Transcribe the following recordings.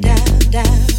down, down.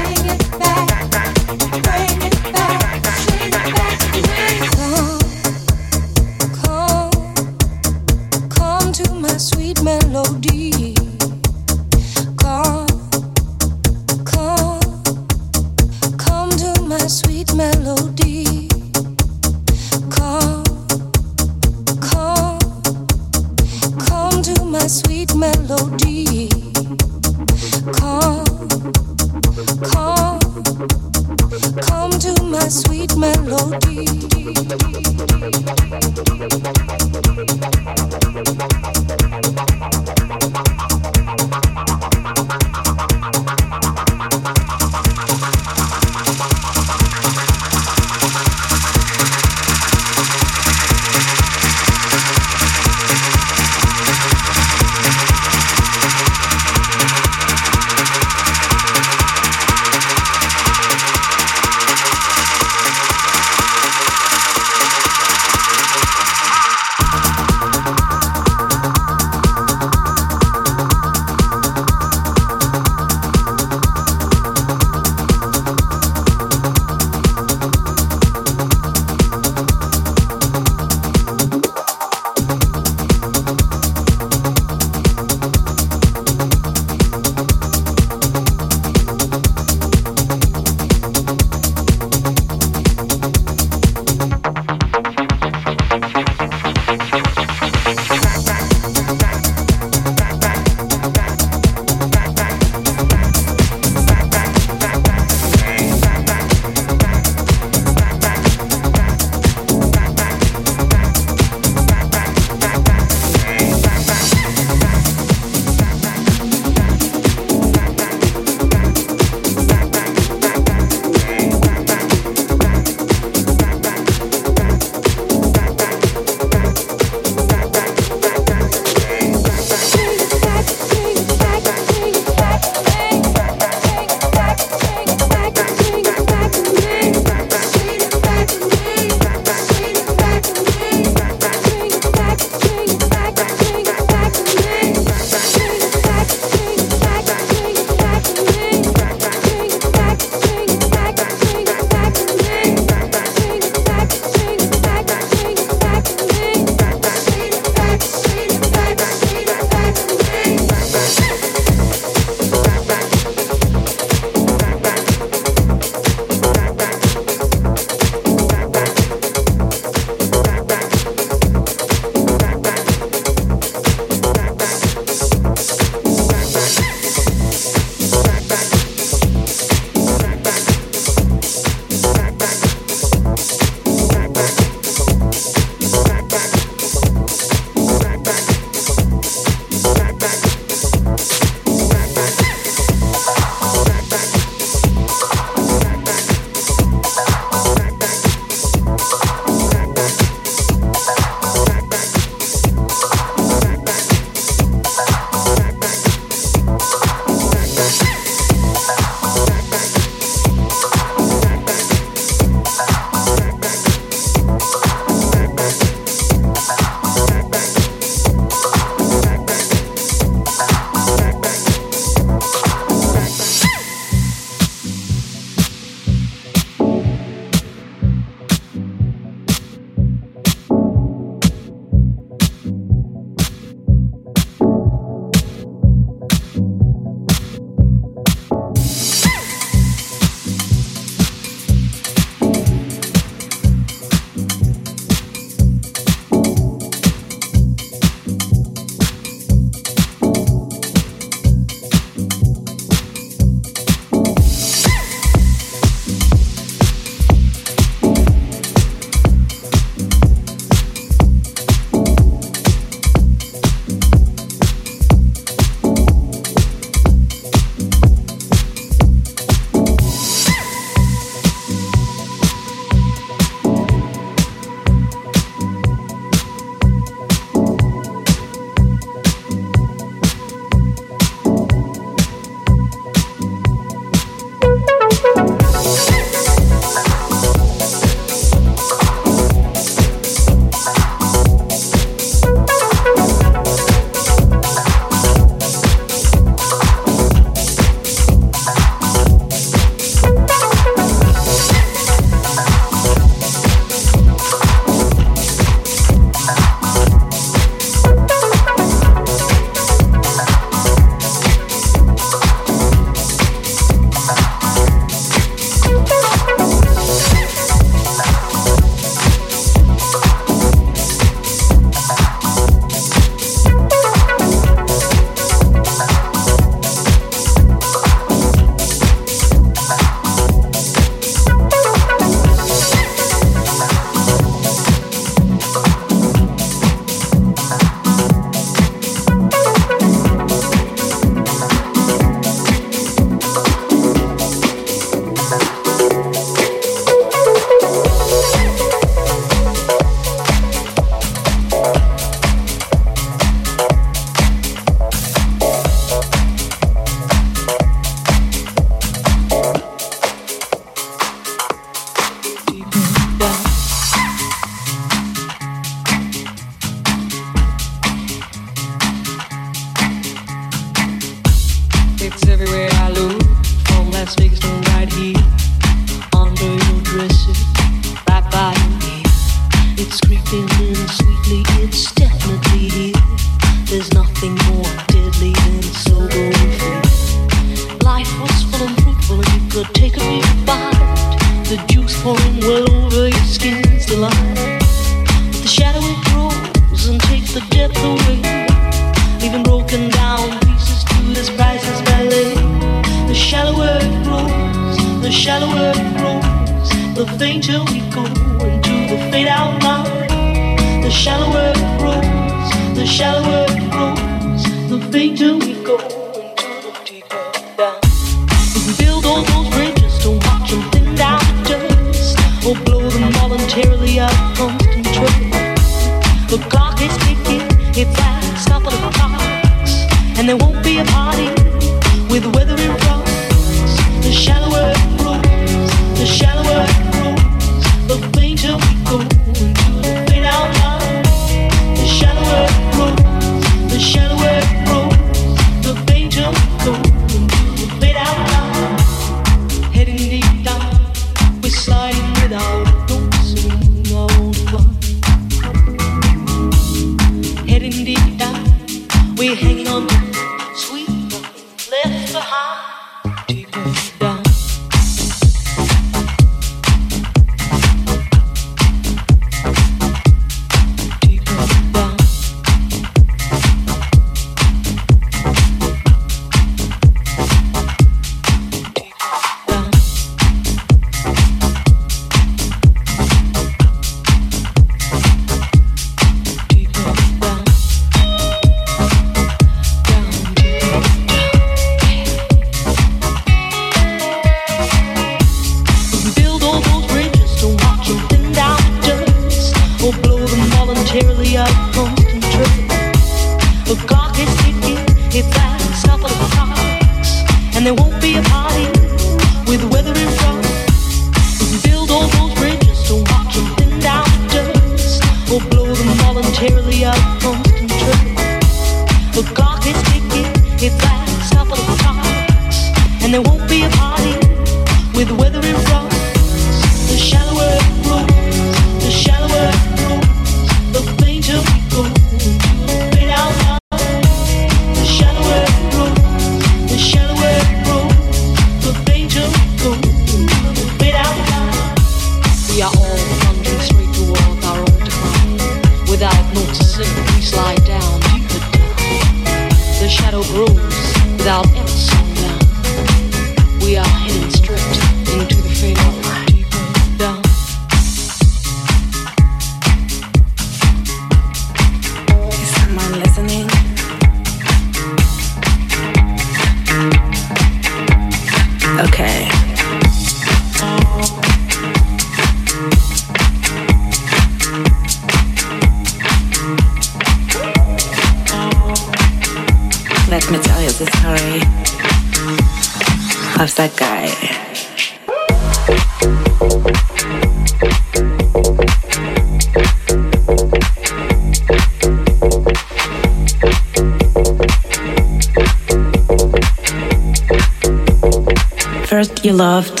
Loved.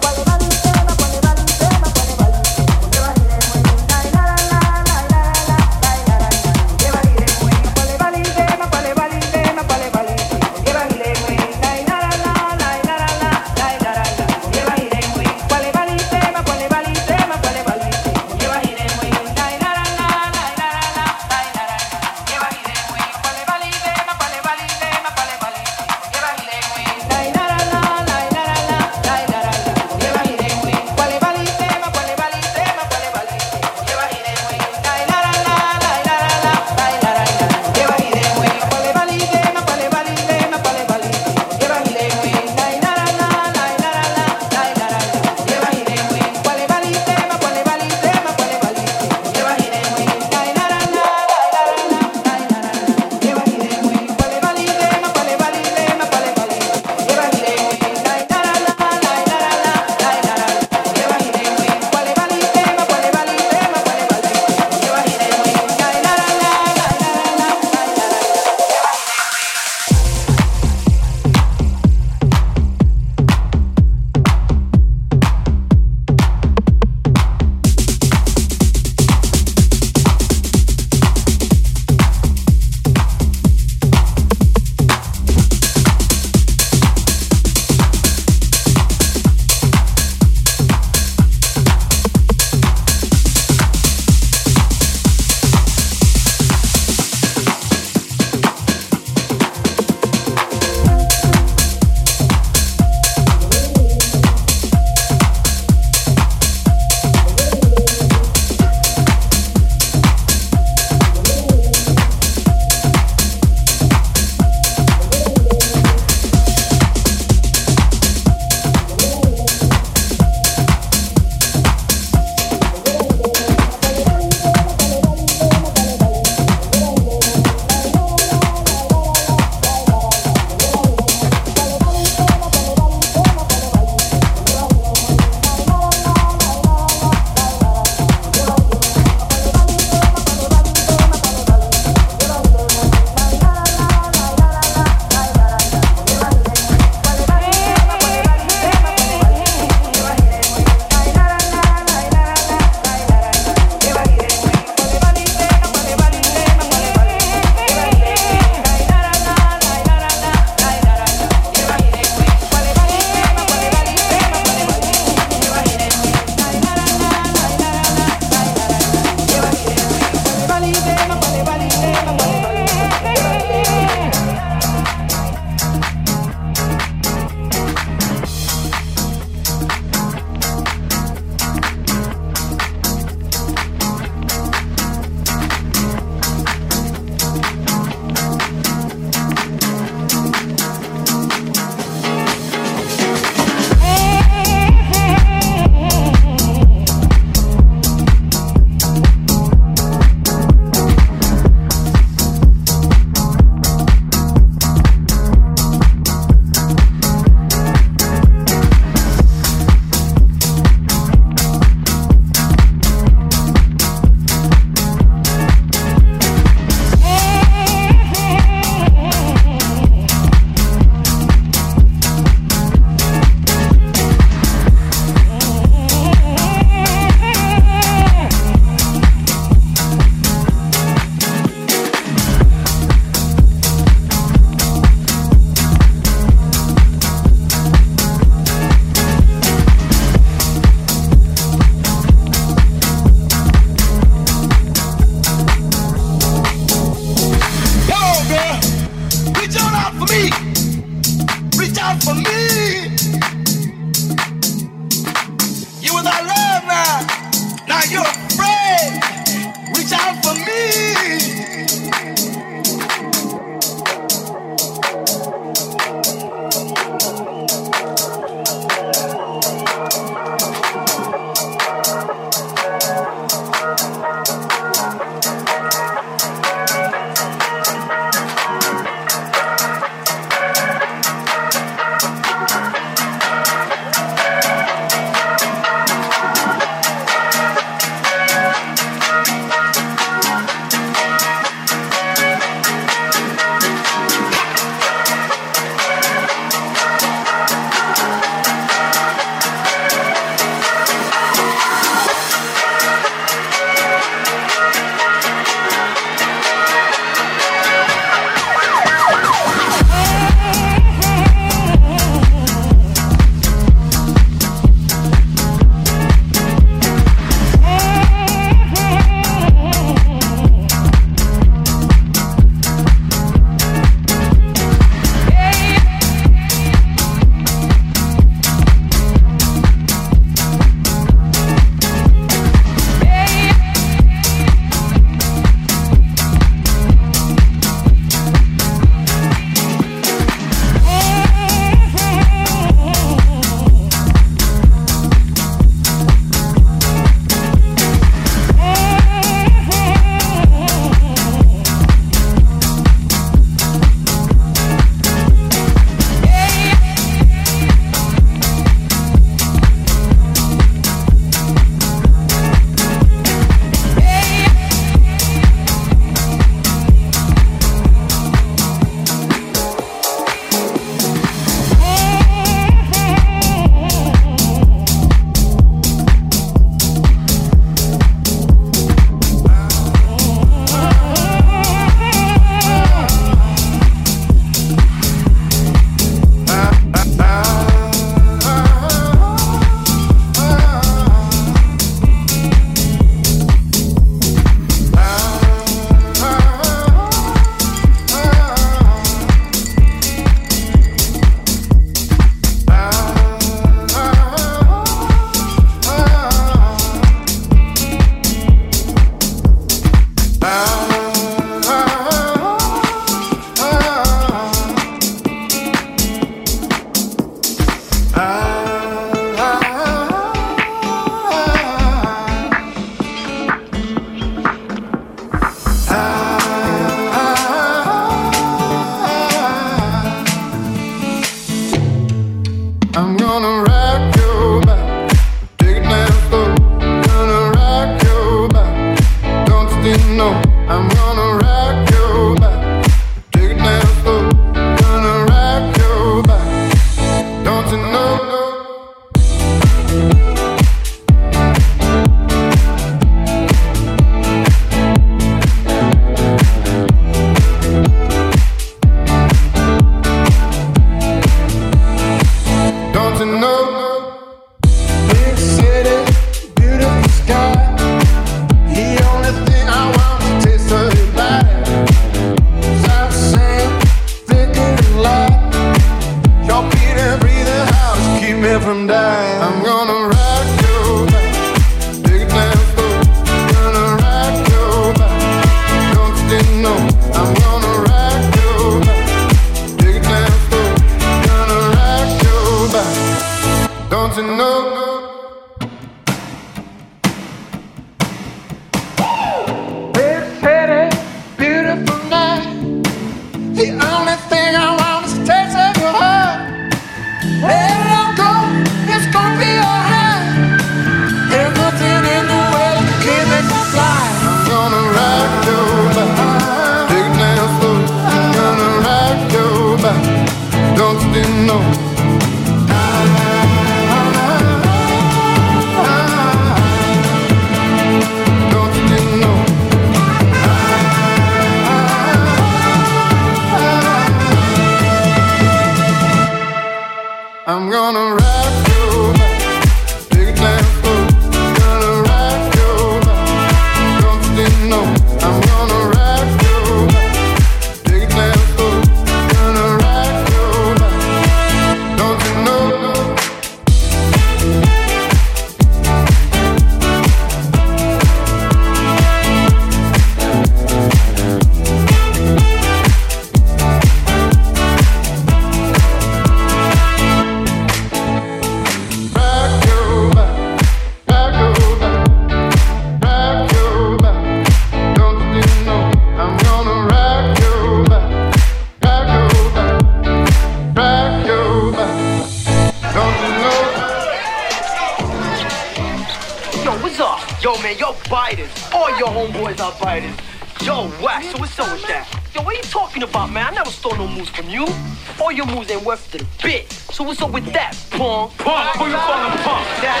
What's up with that, punk? Punk? Who you calling punk? That,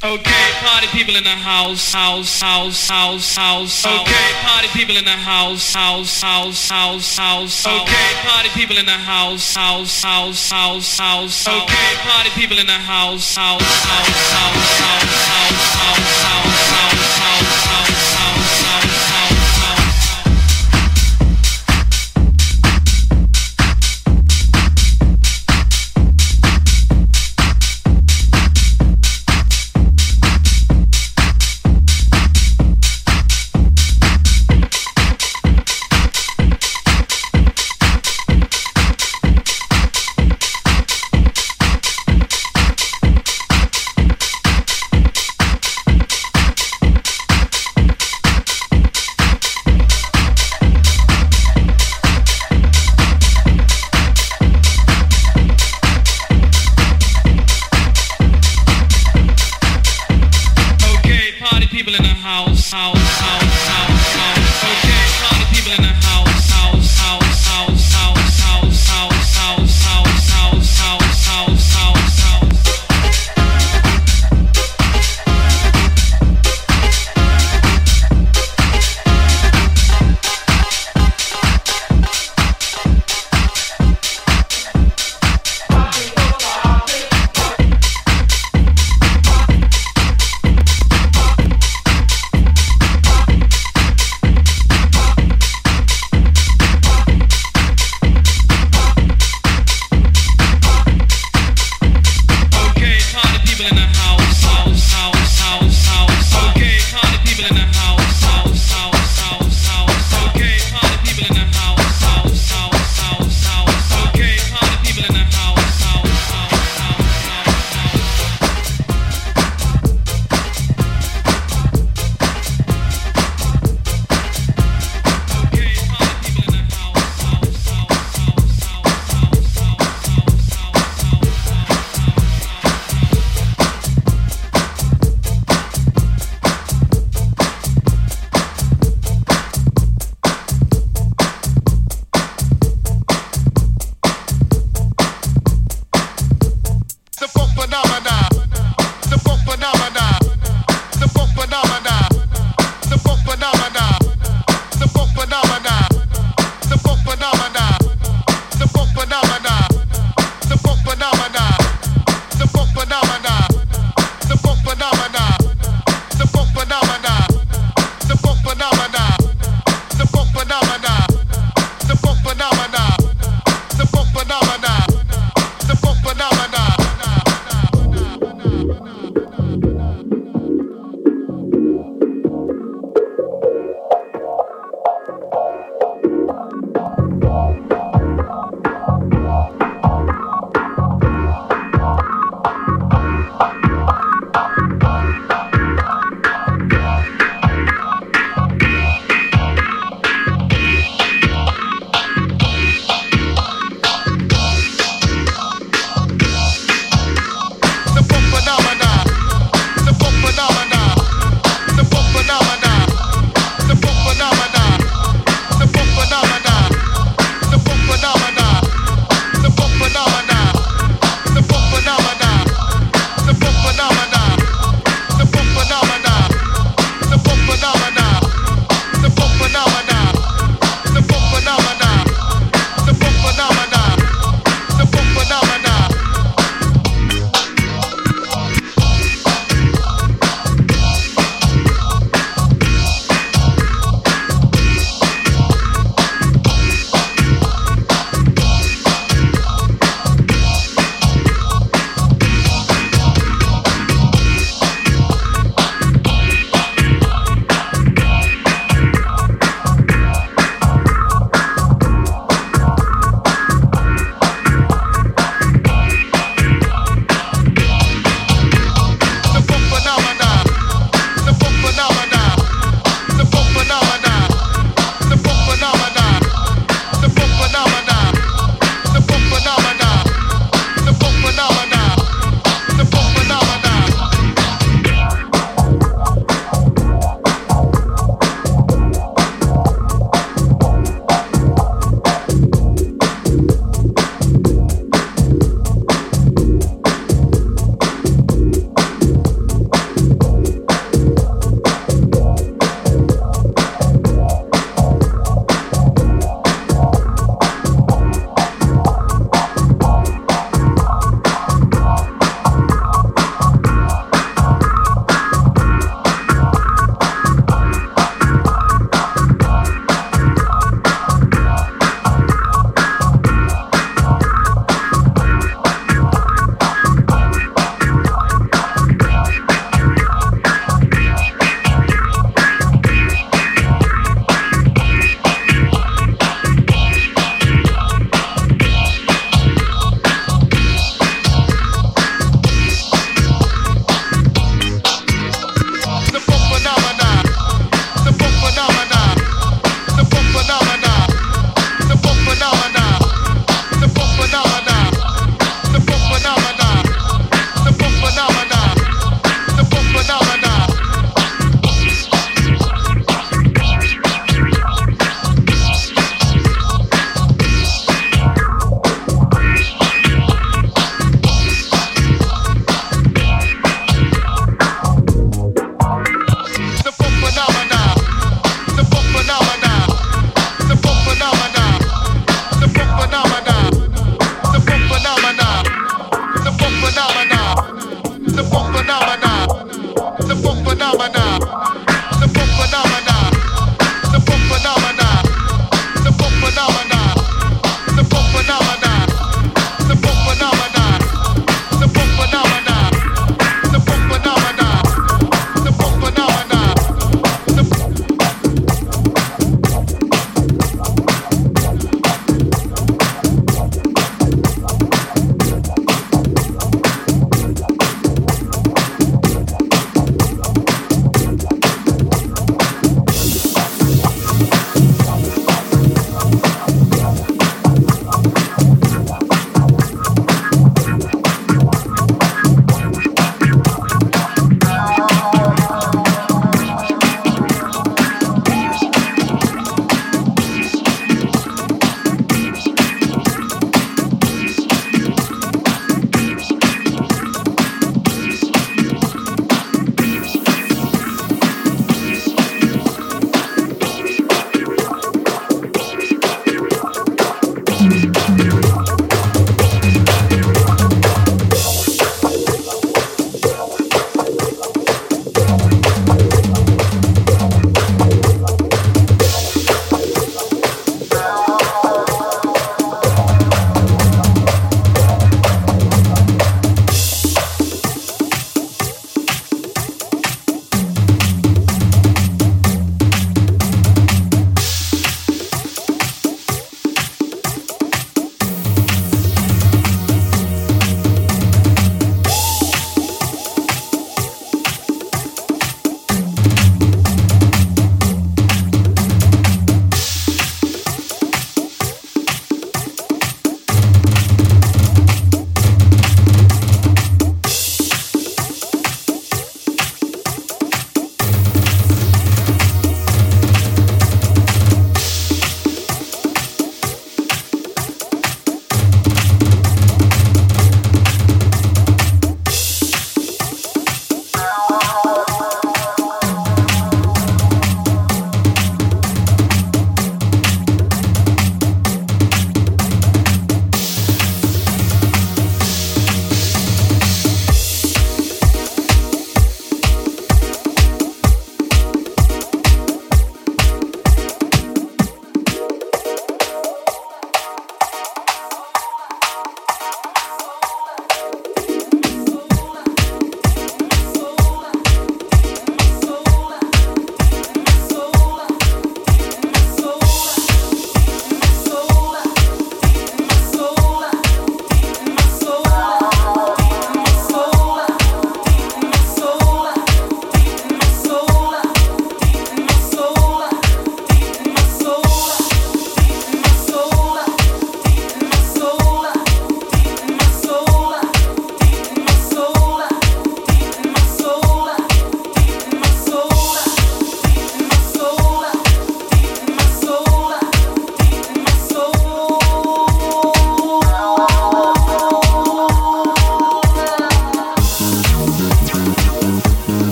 Okay, party people in the house, house, house, house, house. Okay, party people in the house, house, house, house, house. Okay, party people in the house, house, house, house, house. Okay, party people in the house, house, house, house, house, house, house,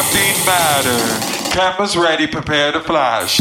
Captain, matter. Cameras ready, prepare to flash.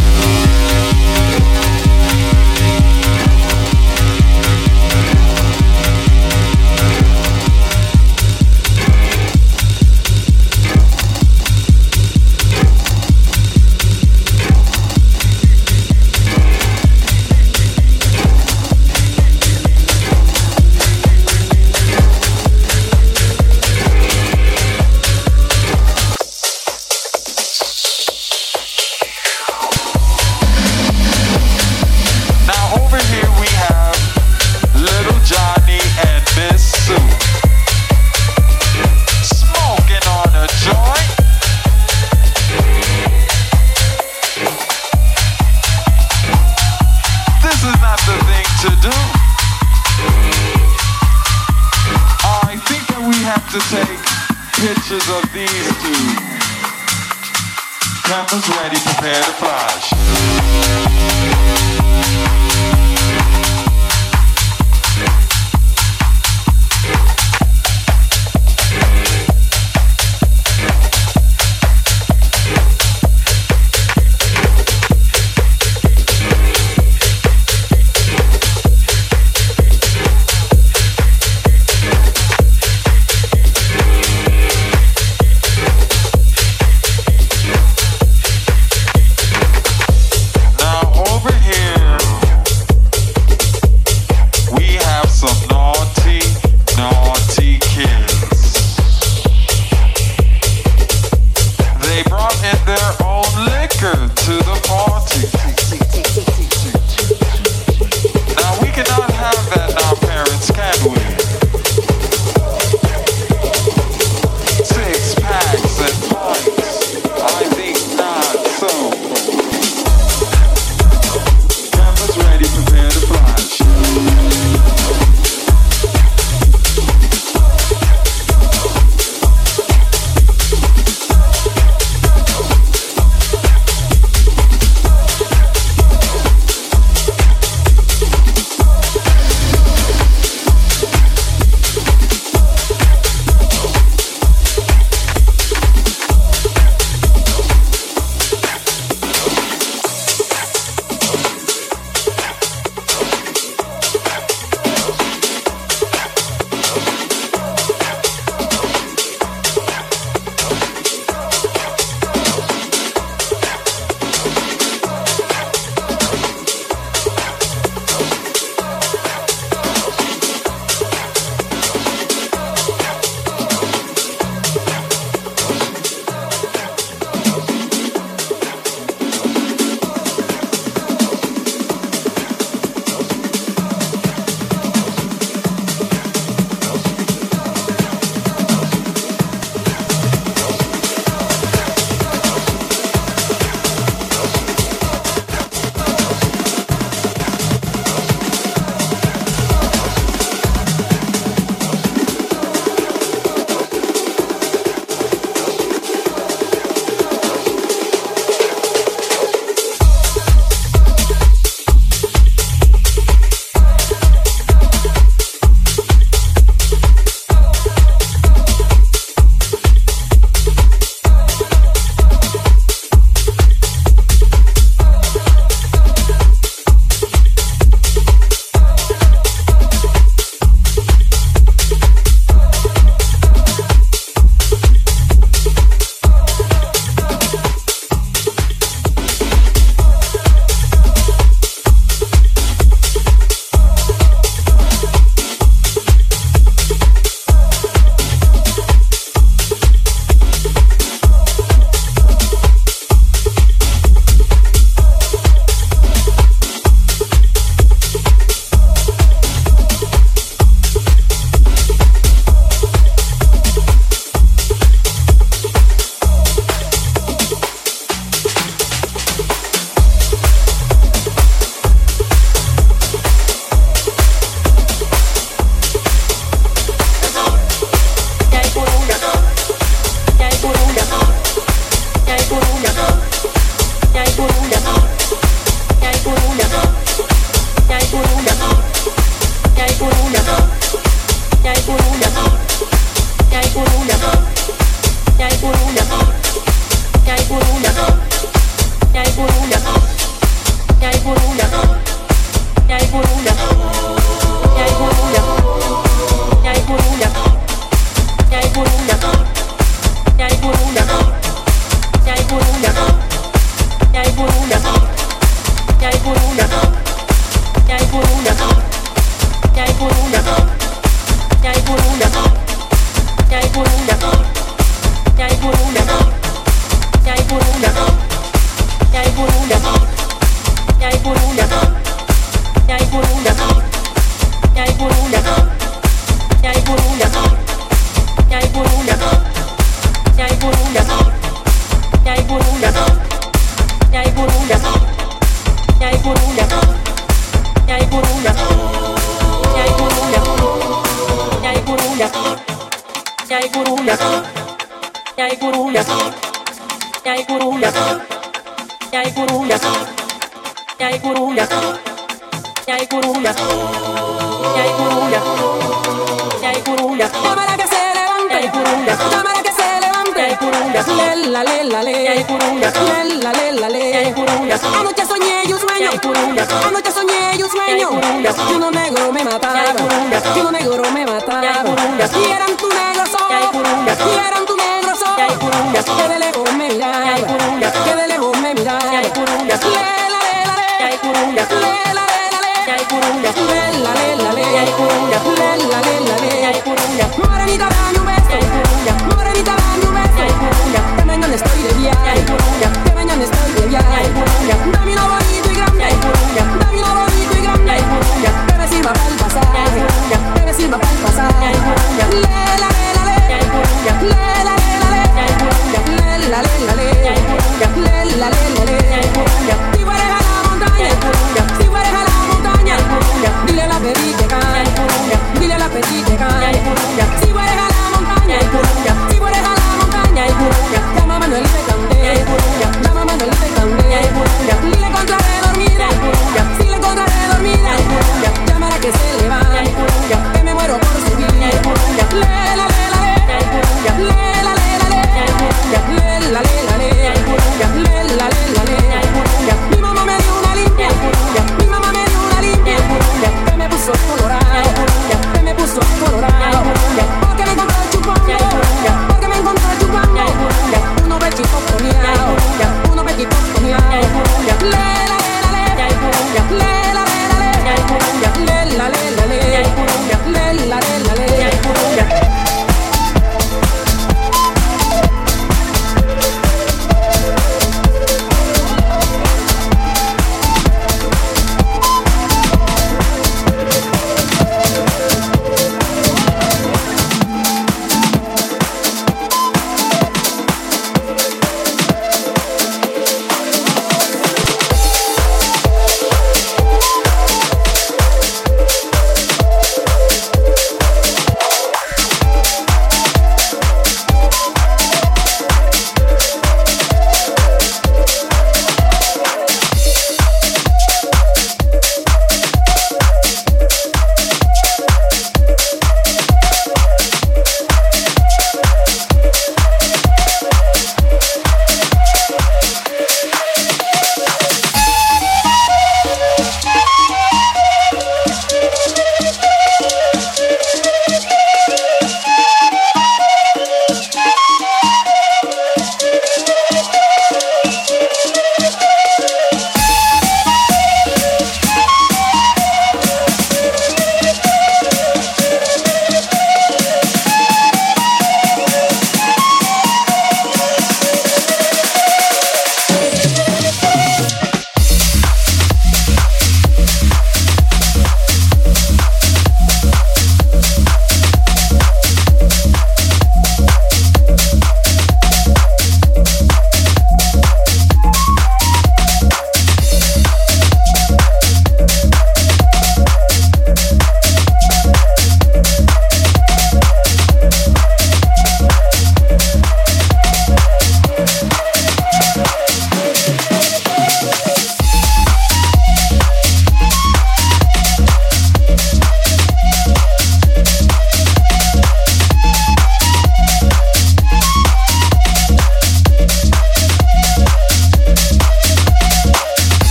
Le,